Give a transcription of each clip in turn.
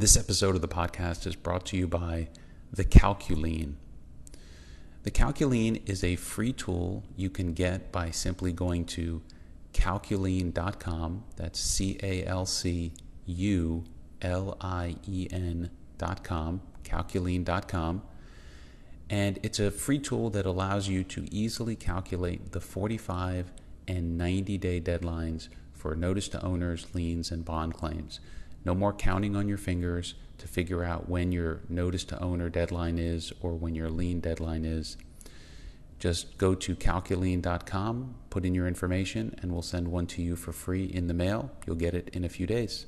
This episode of the podcast is brought to you by the Calculien. The Calculien is a free tool you can get by simply going to calculien.com. That's C A L C U L I E N.com, calculien.com. And it's a free tool that allows you to easily calculate the 45 and 90 day deadlines for notice to owners, liens, and bond claims. No more counting on your fingers to figure out when your notice to owner deadline is or when your lien deadline is. Just go to calculien.com, put in your information, and we'll send one to you for free in the mail. You'll get it in a few days.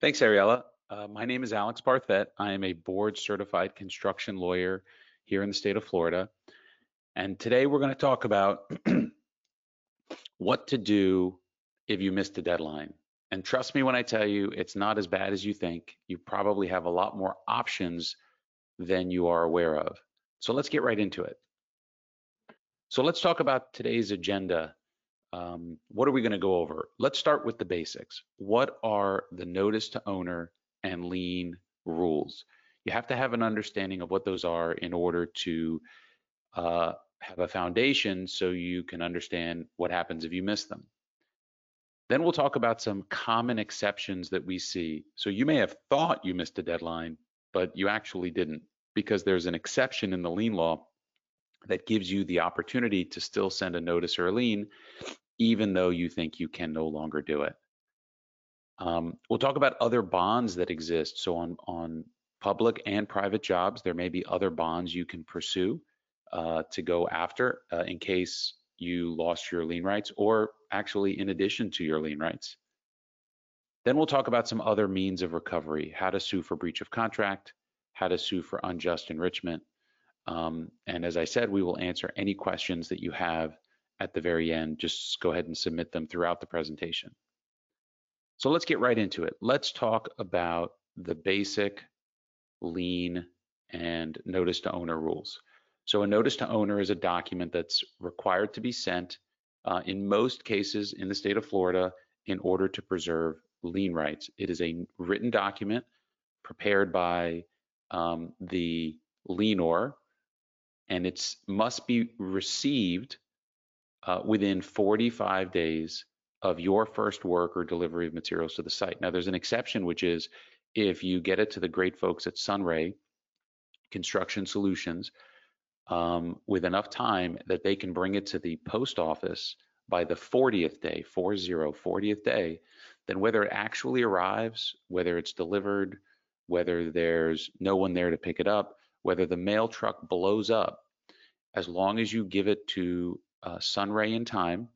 Thanks, Ariella. Uh, my name is Alex Barthet. I am a board certified construction lawyer here in the state of Florida. And today we're going to talk about what to do if you missed a deadline. And trust me when I tell you, it's not as bad as you think. You probably have a lot more options than you are aware of. So let's get right into it. So let's talk about today's agenda. Um, what are we going to go over? Let's start with the basics. What are the notice to owner and lien rules? You have to have an understanding of what those are in order to uh, have a foundation so you can understand what happens if you miss them. Then we'll talk about some common exceptions that we see. So you may have thought you missed a deadline, but you actually didn't because there's an exception in the lien law that gives you the opportunity to still send a notice or a lien, even though you think you can no longer do it. Um, we'll talk about other bonds that exist. So on, on public and private jobs, there may be other bonds you can pursue uh, to go after uh, in case you lost your lien rights or actually in addition to your lien rights. Then we'll talk about some other means of recovery, how to sue for breach of contract, how to sue for unjust enrichment. Um, and as I said, we will answer any questions that you have at the very end. Just go ahead and submit them throughout the presentation. So let's get right into it. Let's talk about the basic lien and notice to owner rules. So a notice to owner is a document that's required to be sent uh, in most cases in the state of Florida in order to preserve lien rights. It is a written document prepared by um, the lienor, and it must be received uh, within 45 days of your first work or delivery of materials to the site. Now, there's an exception, which is if you get it to the great folks at Sunray Construction Solutions, um, with enough time that they can bring it to the post office by the 40th day, 40, 40th day, then whether it actually arrives, whether it's delivered, whether there's no one there to pick it up, whether the mail truck blows up, as long as you give it to uh, Sunray in time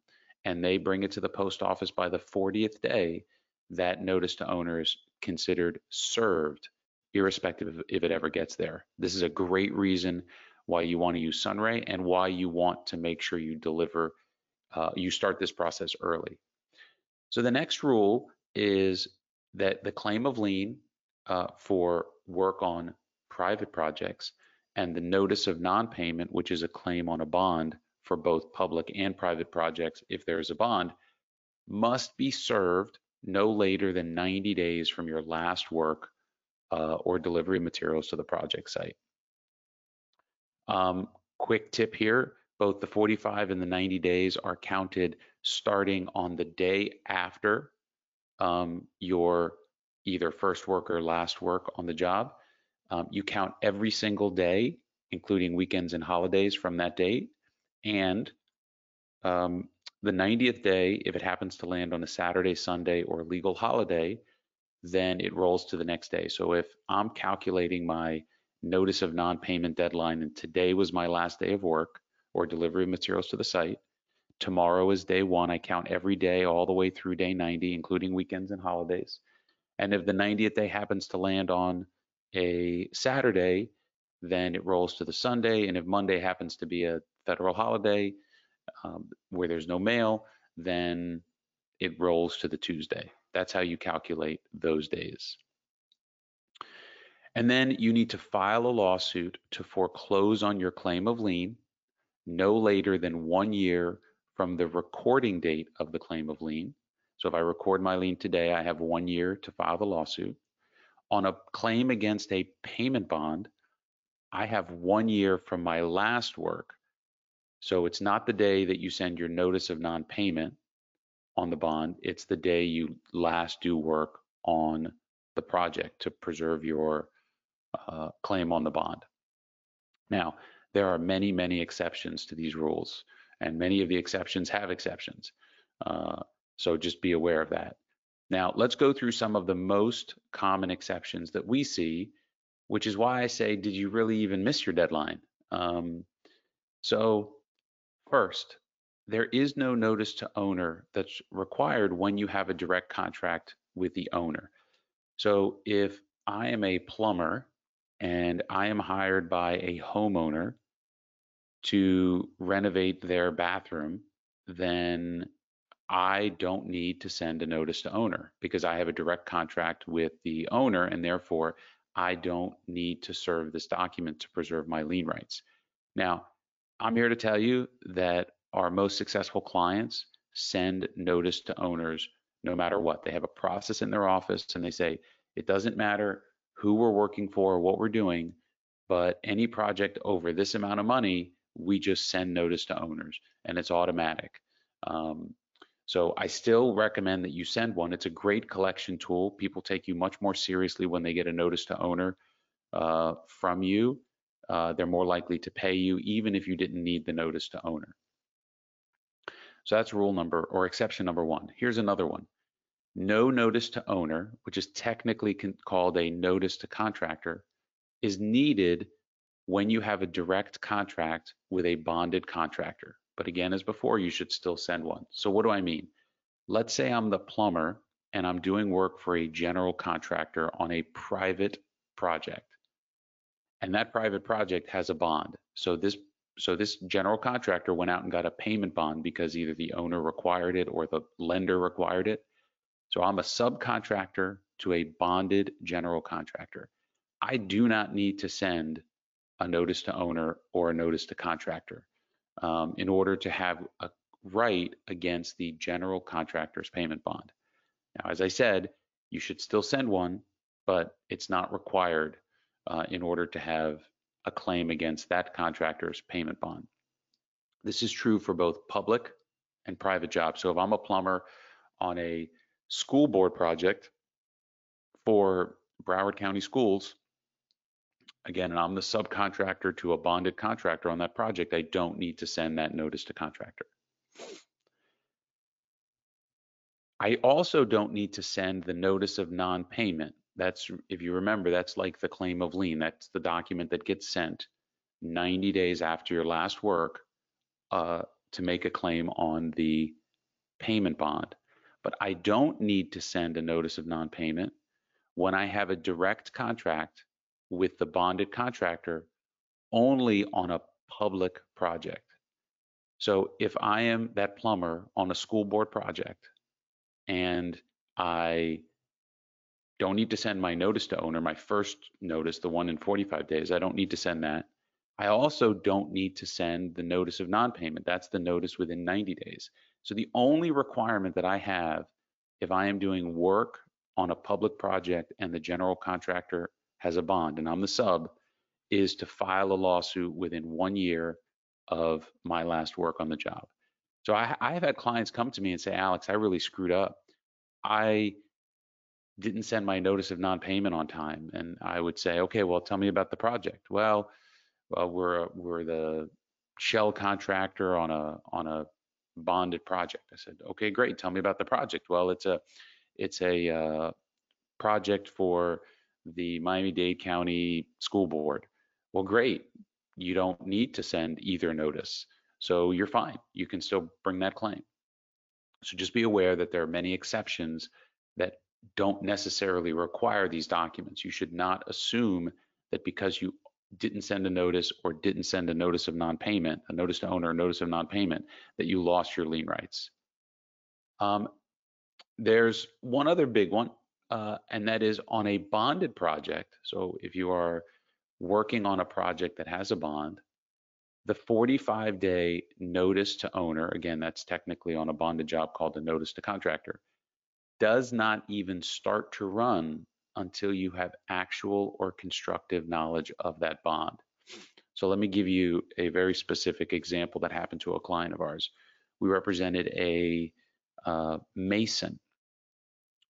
and they bring it to the post office by the 40th day, that notice to owner is considered served, irrespective of if it ever gets there. This is a great reason why you want to use Sunray, and why you want to make sure you deliver, uh, you start this process early. So the next rule is that the claim of lien uh, for work on private projects and the notice of non-payment, which is a claim on a bond for both public and private projects if there is a bond, must be served no later than 90 days from your last work uh, or delivery materials to the project site. Um, quick tip here, both the 45 and the 90 days are counted starting on the day after um, your either first work or last work on the job. Um, you count every single day, including weekends and holidays from that date. And um, the 90th day, if it happens to land on a Saturday, Sunday, or legal holiday, then it rolls to the next day. So if I'm calculating my notice of non-payment deadline, and today was my last day of work or delivery of materials to the site. Tomorrow is day one. I count every day all the way through day 90, including weekends and holidays. And if the 90th day happens to land on a Saturday, then it rolls to the Sunday. And if Monday happens to be a federal holiday um, where there's no mail, then it rolls to the Tuesday. That's how you calculate those days. And then you need to file a lawsuit to foreclose on your claim of lien. no later than one year from the recording date of the claim of lien. So if I record my lien today, I have one year to file the lawsuit. On a claim against a payment bond, I have one year from my last work. So it's not the day that you send your notice of non-payment on the bond, it's the day you last do work on the project to preserve your uh, claim on the bond. Now, there are many, many exceptions to these rules, and many of the exceptions have exceptions. Uh, so just be aware of that. Now, let's go through some of the most common exceptions that we see, which is why I say, did you really even miss your deadline? Um, so first, there is no notice to owner that's required when you have a direct contract with the owner. So if I am a plumber and I am hired by a homeowner to renovate their bathroom, then I don't need to send a notice to owner because I have a direct contract with the owner and therefore I don't need to serve this document to preserve my lien rights. Now, I'm here to tell you that our most successful clients send notice to owners no matter what. They have a process in their office and they say, it doesn't matter who we're working for, what we're doing, but any project over this amount of money, we just send notice to owners and it's automatic. Um, so I still recommend that you send one. It's a great collection tool. People take you much more seriously when they get a notice to owner uh, from you. Uh, they're more likely to pay you even if you didn't need the notice to owner. So that's rule number or exception number one. Here's another one. No notice to owner, which is technically called a notice to contractor, is needed when you have a direct contract with a bonded contractor. But again, as before, you should still send one. So what do I mean? Let's say I'm the plumber and I'm doing work for a general contractor on a private project. And that private project has a bond. So this so this general contractor went out and got a payment bond because either the owner required it or the lender required it. So I'm a subcontractor to a bonded general contractor. I do not need to send a notice to owner or a notice to contractor um, in order to have a right against the general contractor's payment bond. Now, as I said, you should still send one, but it's not required uh, in order to have a claim against that contractor's payment bond. This is true for both public and private jobs. So if I'm a plumber on a school board project for Broward County Schools, again, and I'm the subcontractor to a bonded contractor on that project, I don't need to send that notice to contractor. I also don't need to send the notice of non-payment. That's, if you remember, that's like the claim of lien. That's the document that gets sent 90 days after your last work uh, to make a claim on the payment bond. But I don't need to send a notice of non-payment when I have a direct contract with the bonded contractor only on a public project. So if I am that plumber on a school board project and I don't need to send my notice to owner, my first notice, the one in 45 days, I don't need to send that. I also don't need to send the notice of non-payment. That's the notice within 90 days. So the only requirement that I have if I am doing work on a public project and the general contractor has a bond and I'm the sub is to file a lawsuit within one year of my last work on the job. So I, I have had clients come to me and say, Alex, I really screwed up. I didn't send my notice of non-payment on time. And I would say, okay, well, tell me about the project. Well, well we're we're the shell contractor on a on a bonded project. I said, okay, great. Tell me about the project. Well, it's a it's a uh, project for the Miami-Dade County School Board. Well, great. You don't need to send either notice. So you're fine. You can still bring that claim. So just be aware that there are many exceptions that don't necessarily require these documents. You should not assume that because you didn't send a notice or didn't send a notice of non-payment, a notice to owner, a notice of non-payment, that you lost your lien rights. Um, there's one other big one, uh, and that is on a bonded project. So if you are working on a project that has a bond, the 45 day notice to owner, again, that's technically on a bonded job called a notice to contractor, does not even start to run until you have actual or constructive knowledge of that bond. So let me give you a very specific example that happened to a client of ours. We represented a uh, mason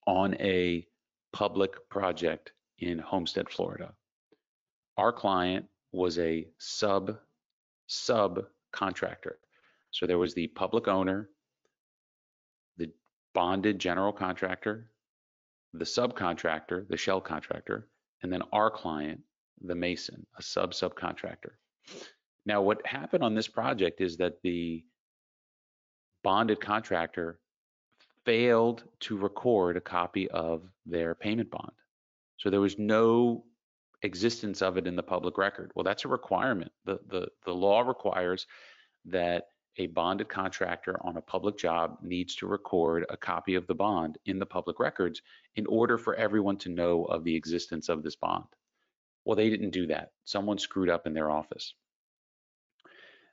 on a public project in Homestead, Florida. Our client was a sub sub contractor. So there was the public owner, the bonded general contractor, the subcontractor, the shell contractor, and then our client, the mason, a sub subcontractor. Now, what happened on this project is that the bonded contractor failed to record a copy of their payment bond. So there was no existence of it in the public record. Well, that's a requirement. The, the, the law requires that a bonded contractor on a public job needs to record a copy of the bond in the public records in order for everyone to know of the existence of this bond. Well, they didn't do that. Someone screwed up in their office.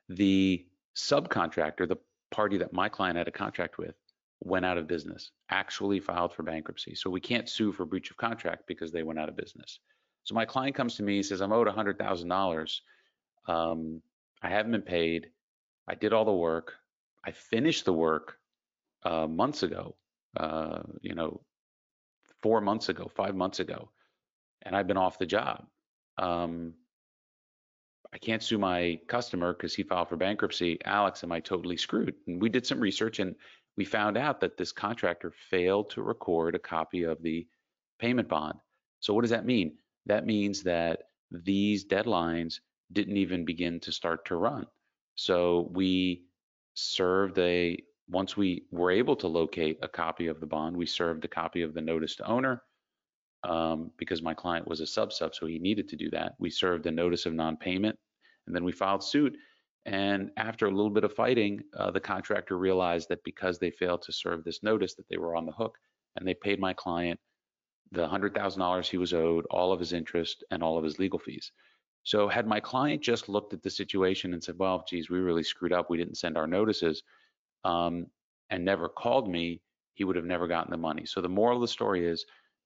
The subcontractor, the party that my client had a contract with, went out of business, actually filed for bankruptcy. So we can't sue for breach of contract because they went out of business. So my client comes to me and says, I'm owed $100,000. Um, I haven't been paid. I did all the work. I finished the work uh, months ago, uh, you know, four months ago, five months ago, and I've been off the job. Um, I can't sue my customer because he filed for bankruptcy. Alex, am I totally screwed? And we did some research and we found out that this contractor failed to record a copy of the payment bond. So what does that mean? That means that these deadlines didn't even begin to start to run. So we served a once we were able to locate a copy of the bond, we served a copy of the notice to owner um, because my client was a sub sub, so he needed to do that. We served a notice of non-payment, and then we filed suit. And after a little bit of fighting, uh, the contractor realized that because they failed to serve this notice, that they were on the hook, and they paid my client the $100,000 he was owed, all of his interest, and all of his legal fees. So had my client just looked at the situation and said, well, geez, we really screwed up. We didn't send our notices um, and never called me, he would have never gotten the money. So the moral of the story is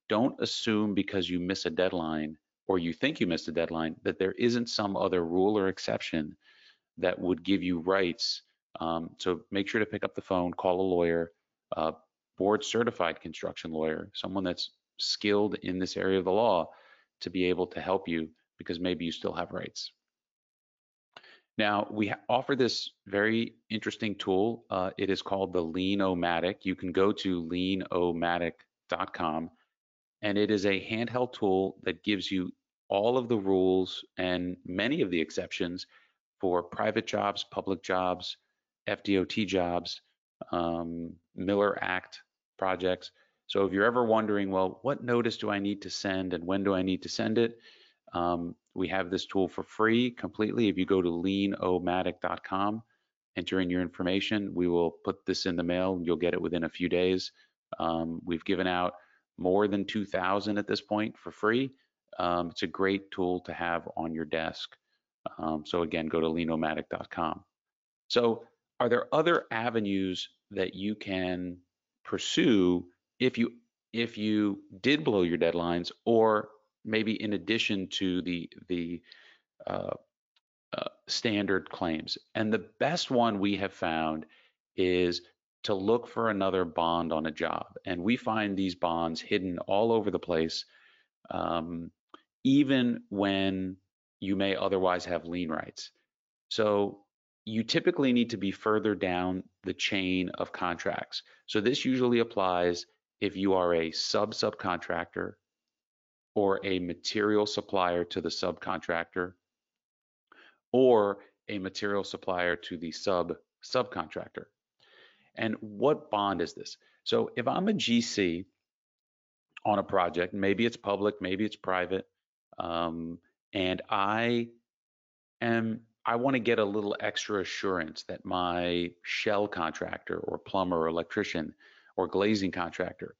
don't assume because you miss a deadline or you think you missed a deadline that there isn't some other rule or exception that would give you rights. Um, so make sure to pick up the phone, call a lawyer, board certified construction lawyer, someone that's skilled in this area of the law to be able to help you because maybe you still have rights. Now, we offer this very interesting tool. Uh, it is called the Lien-O-Matic. You can go to lienomatic.com, and it is a handheld tool that gives you all of the rules and many of the exceptions for private jobs, public jobs, FDOT jobs, um, Miller Act projects. So if you're ever wondering, well, what notice do I need to send and when do I need to send it? Um, we have this tool for free completely. If you go to lienomatic.com, enter in your information, we will put this in the mail you'll get it within a few days. Um, we've given out more than 2,000 at this point for free. Um, it's a great tool to have on your desk. Um, so again, go to lienomatic.com. So are there other avenues that you can pursue if you if you did blow your deadlines or maybe in addition to the the uh, uh, standard claims. And the best one we have found is to look for another bond on a job. And we find these bonds hidden all over the place, um, even when you may otherwise have lien rights. So you typically need to be further down the chain of contracts. So this usually applies if you are a sub subcontractor or a material supplier to the subcontractor or a material supplier to the sub subcontractor. And what bond is this? So if I'm a GC on a project, maybe it's public, maybe it's private, um, and I am I want to get a little extra assurance that my shell contractor or plumber or electrician or glazing contractor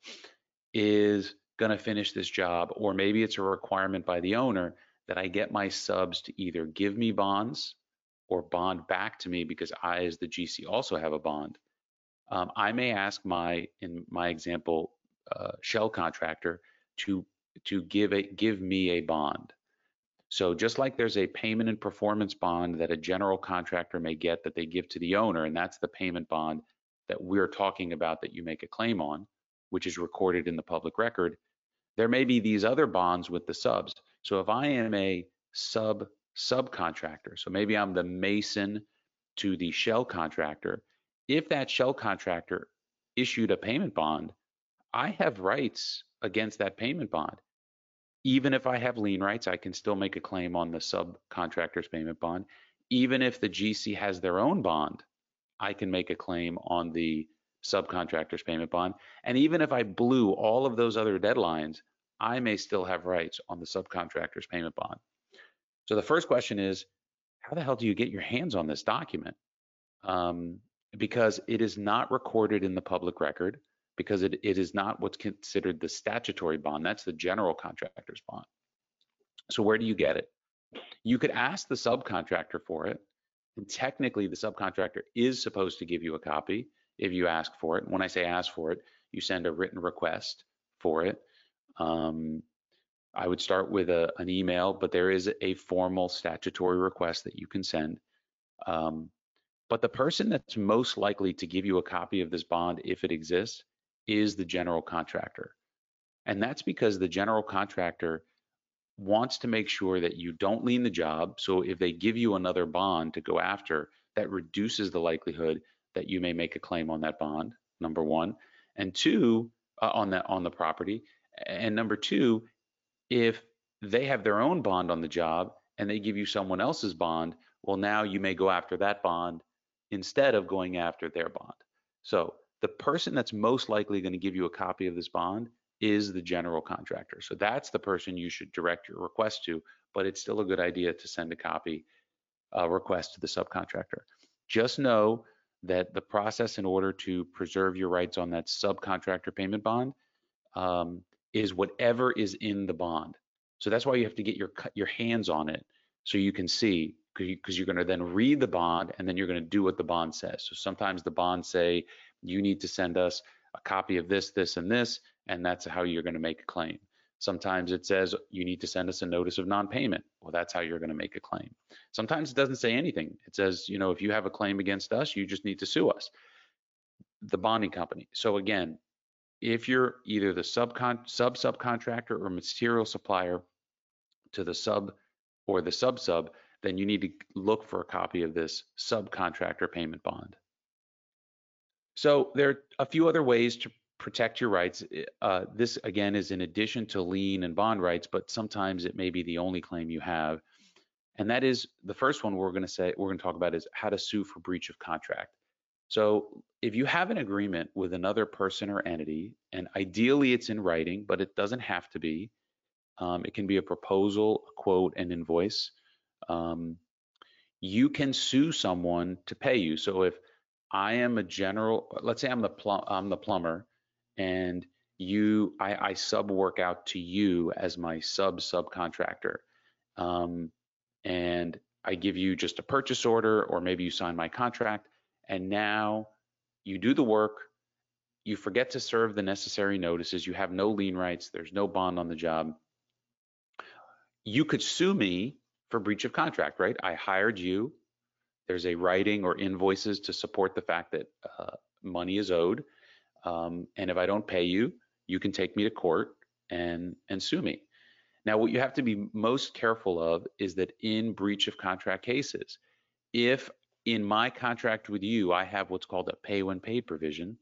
is going to finish this job, or maybe it's a requirement by the owner that I get my subs to either give me bonds or bond back to me because I, as the GC, also have a bond, um, I may ask my, in my example, uh, shell contractor to to give a give me a bond. So just like there's a payment and performance bond that a general contractor may get that they give to the owner, and that's the payment bond that we're talking about that you make a claim on, which is recorded in the public record, there may be these other bonds with the subs. So if I am a sub subcontractor, so maybe I'm the mason to the shell contractor, if that shell contractor issued a payment bond, I have rights against that payment bond. Even if I have lien rights, I can still make a claim on the subcontractor's payment bond. Even if the GC has their own bond, I can make a claim on the subcontractor's payment bond. And even if I blew all of those other deadlines, I may still have rights on the subcontractor's payment bond. So the first question is, how the hell do you get your hands on this document? Um, because it is not recorded in the public record because it, it is not what's considered the statutory bond. That's the general contractor's bond. So where do you get it? You could ask the subcontractor for it. And technically, the subcontractor is supposed to give you a copy if you ask for it. When I say ask for it, you send a written request for it. Um, I would start with a, an email, but there is a formal statutory request that you can send. Um, but the person that's most likely to give you a copy of this bond, if it exists, is the general contractor. And that's because the general contractor wants to make sure that you don't lien the job. So if they give you another bond to go after, that reduces the likelihood that you may make a claim on that bond, number one. And two, uh, on that on the property. And number two, if they have their own bond on the job and they give you someone else's bond, well, now you may go after that bond instead of going after their bond. So the person that's most likely going to give you a copy of this bond is the general contractor. So that's the person you should direct your request to, but it's still a good idea to send a copy uh, request to the subcontractor. Just know that the process in order to preserve your rights on that subcontractor payment bond um, is whatever is in the bond. So that's why you have to get your your hands on it so you can see because you, are going to then read the bond and then you're going to do what the bond says. So sometimes the bonds say you need to send us a copy of this, this, and this, and that's how you're going to make a claim. Sometimes it says you need to send us a notice of non-payment. Well, that's how you're going to make a claim. Sometimes it doesn't say anything. It says, you know, if you have a claim against us, you just need to sue us, the bonding company. So again, if you're either the subcon sub subcontractor or material supplier to the sub or the sub sub, then you need to look for a copy of this subcontractor payment bond. So there are a few other ways to protect your rights. Uh, this again is in addition to lien and bond rights, but sometimes it may be the only claim you have. And that is the first one we're going to say we're going to talk about is how to sue for breach of contract. So if you have an agreement with another person or entity, and ideally it's in writing, but it doesn't have to be. Um, it can be a proposal, a quote, an invoice. Um, you can sue someone to pay you. So if I am a general, let's say I'm the I'm the plumber, and you, I, I sub work out to you as my sub subcontractor, um, and I give you just a purchase order, or maybe you sign my contract, and now you do the work, you forget to serve the necessary notices, you have no lien rights, there's no bond on the job. You could sue me for breach of contract, right? I hired you, there's a writing or invoices to support the fact that uh, money is owed. Um, and if I don't pay you, you can take me to court and, and sue me. Now, what you have to be most careful of is that in breach of contract cases, if in my contract with you, I have what's called a pay when paid provision.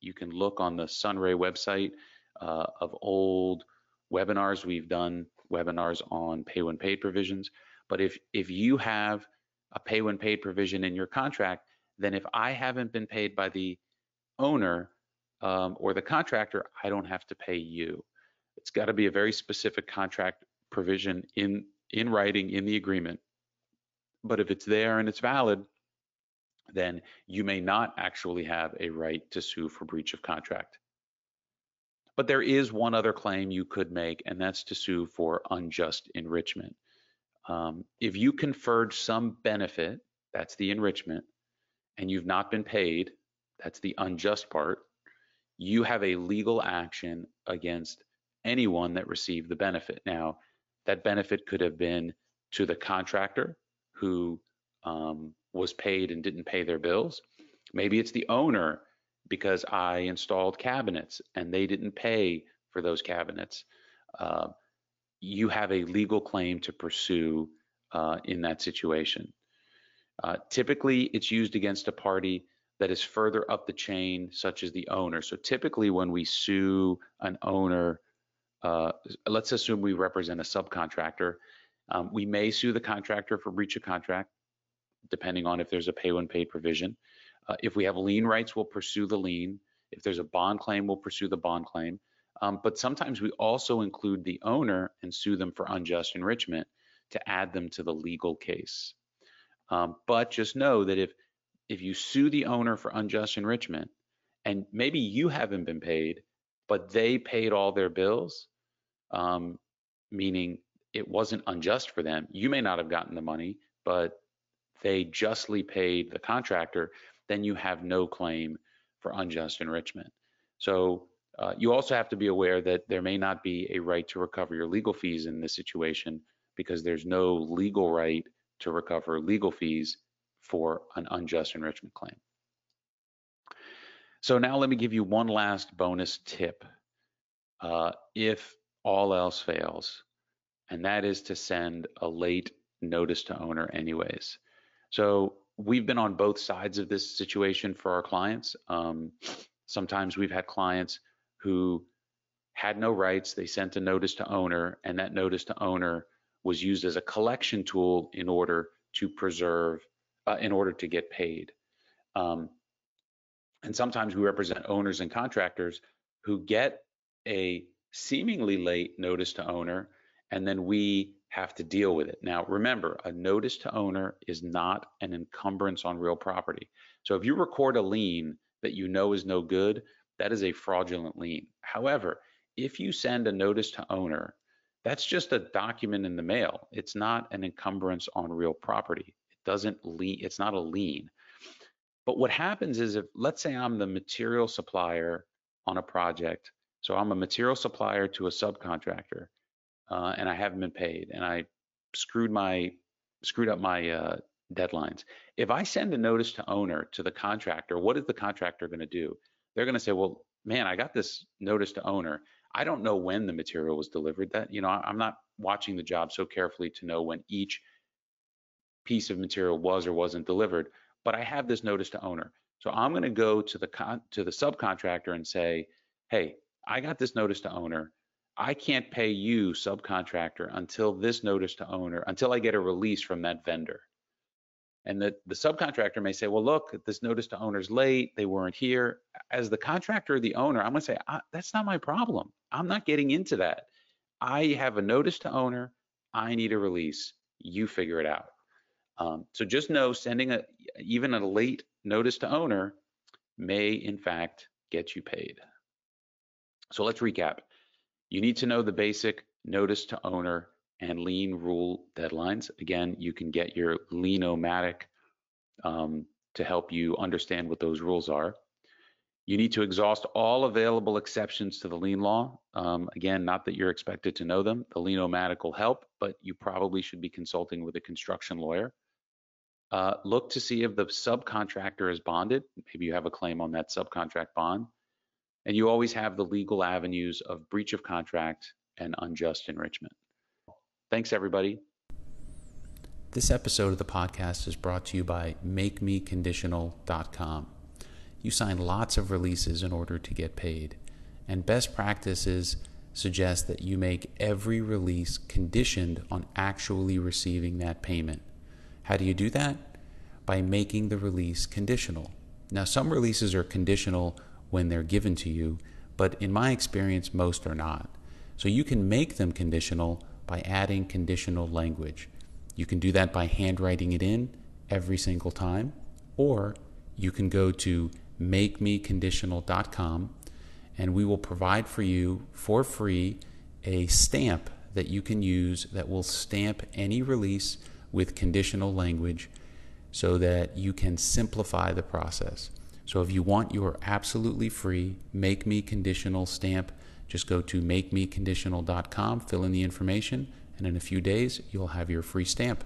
You can look on the Sunray website uh, of old webinars. We've done webinars on pay when paid provisions. But if if you have a pay when paid provision in your contract, then if I haven't been paid by the owner um, or the contractor, I don't have to pay you. It's got to be a very specific contract provision in in writing in the agreement. But if it's there and it's valid, then you may not actually have a right to sue for breach of contract. But there is one other claim you could make, and that's to sue for unjust enrichment. Um, if you conferred some benefit, that's the enrichment, and you've not been paid, that's the unjust part, you have a legal action against anyone that received the benefit. Now, that benefit could have been to the contractor who um, was paid and didn't pay their bills. Maybe it's the owner because I installed cabinets and they didn't pay for those cabinets. Uh, you have a legal claim to pursue uh, in that situation. Uh, typically, it's used against a party that is further up the chain, such as the owner. So typically, when we sue an owner, uh, let's assume we represent a subcontractor, um, we may sue the contractor for breach of contract, depending on if there's a pay when paid provision. Uh, if we have lien rights, we'll pursue the lien. If there's a bond claim, we'll pursue the bond claim. Um, but sometimes we also include the owner and sue them for unjust enrichment to add them to the legal case. Um, but just know that if if you sue the owner for unjust enrichment and maybe you haven't been paid, but they paid all their bills, um, meaning it wasn't unjust for them. You may not have gotten the money, but they justly paid the contractor, then you have no claim for unjust enrichment. So uh, you also have to be aware that there may not be a right to recover your legal fees in this situation because there's no legal right to recover legal fees for an unjust enrichment claim. So now let me give you one last bonus tip. Uh, if all else fails, and that is to send a late notice to owner anyways. So we've been on both sides of this situation for our clients. Um, sometimes we've had clients who had no rights. They sent a notice to owner, and that notice to owner was used as a collection tool in order to preserve, uh, in order to get paid. Um, and sometimes we represent owners and contractors who get a seemingly late notice to owner, and then we have to deal with it. Now, remember, a notice to owner is not an encumbrance on real property. So if you record a lien that you know is no good, that is a fraudulent lien. However, if you send a notice to owner, that's just a document in the mail. It's not an encumbrance on real property. Doesn't lien, it's not a lien. But what happens is if, let's say I'm the material supplier on a project. So I'm a material supplier to a subcontractor uh, and I haven't been paid, and I screwed my screwed up my uh, deadlines. If I send a notice to owner to the contractor, what is the contractor going to do? They're going to say, "Well, man, I got this notice to owner. I don't know when the material was delivered. That you know, I'm not watching the job so carefully to know when each piece of material was or wasn't delivered. But I have this notice to owner, so I'm going to go to the con- to the subcontractor and say, "Hey, I got this notice to owner. I can't pay you, subcontractor, until this notice to owner, until I get a release from that vendor. And the, the subcontractor may say, well, look, this notice to owner's late, they weren't here. As the contractor or the owner, I'm gonna say, that's not my problem. I'm not getting into that. I have a notice to owner, I need a release, you figure it out. Um, so just know sending a even a late notice to owner may in fact get you paid. So let's recap. You need to know the basic notice to owner and lien rule deadlines. Again, you can get your Lienomatic um, to help you understand what those rules are. You need to exhaust all available exceptions to the lien law. Um, again, not that you're expected to know them. The Lienomatic will help, but you probably should be consulting with a construction lawyer. Uh, look to see if the subcontractor is bonded. Maybe you have a claim on that subcontract bond. And you always have the legal avenues of breach of contract and unjust enrichment. Thanks, everybody. This episode of the podcast is brought to you by MakeMeConditional.com. You sign lots of releases in order to get paid, and best practices suggest that you make every release conditioned on actually receiving that payment. How do you do that? By making the release conditional. Now, some releases are conditional when they're given to you, but in my experience, most are not. So you can make them conditional by adding conditional language. You can do that by handwriting it in every single time, or you can go to makemeconditional.com and we will provide for you for free a stamp that you can use that will stamp any release with conditional language so that you can simplify the process. So if you want your absolutely free Make Me Conditional stamp, just go to makemeconditional.com, fill in the information, and in a few days you'll have your free stamp.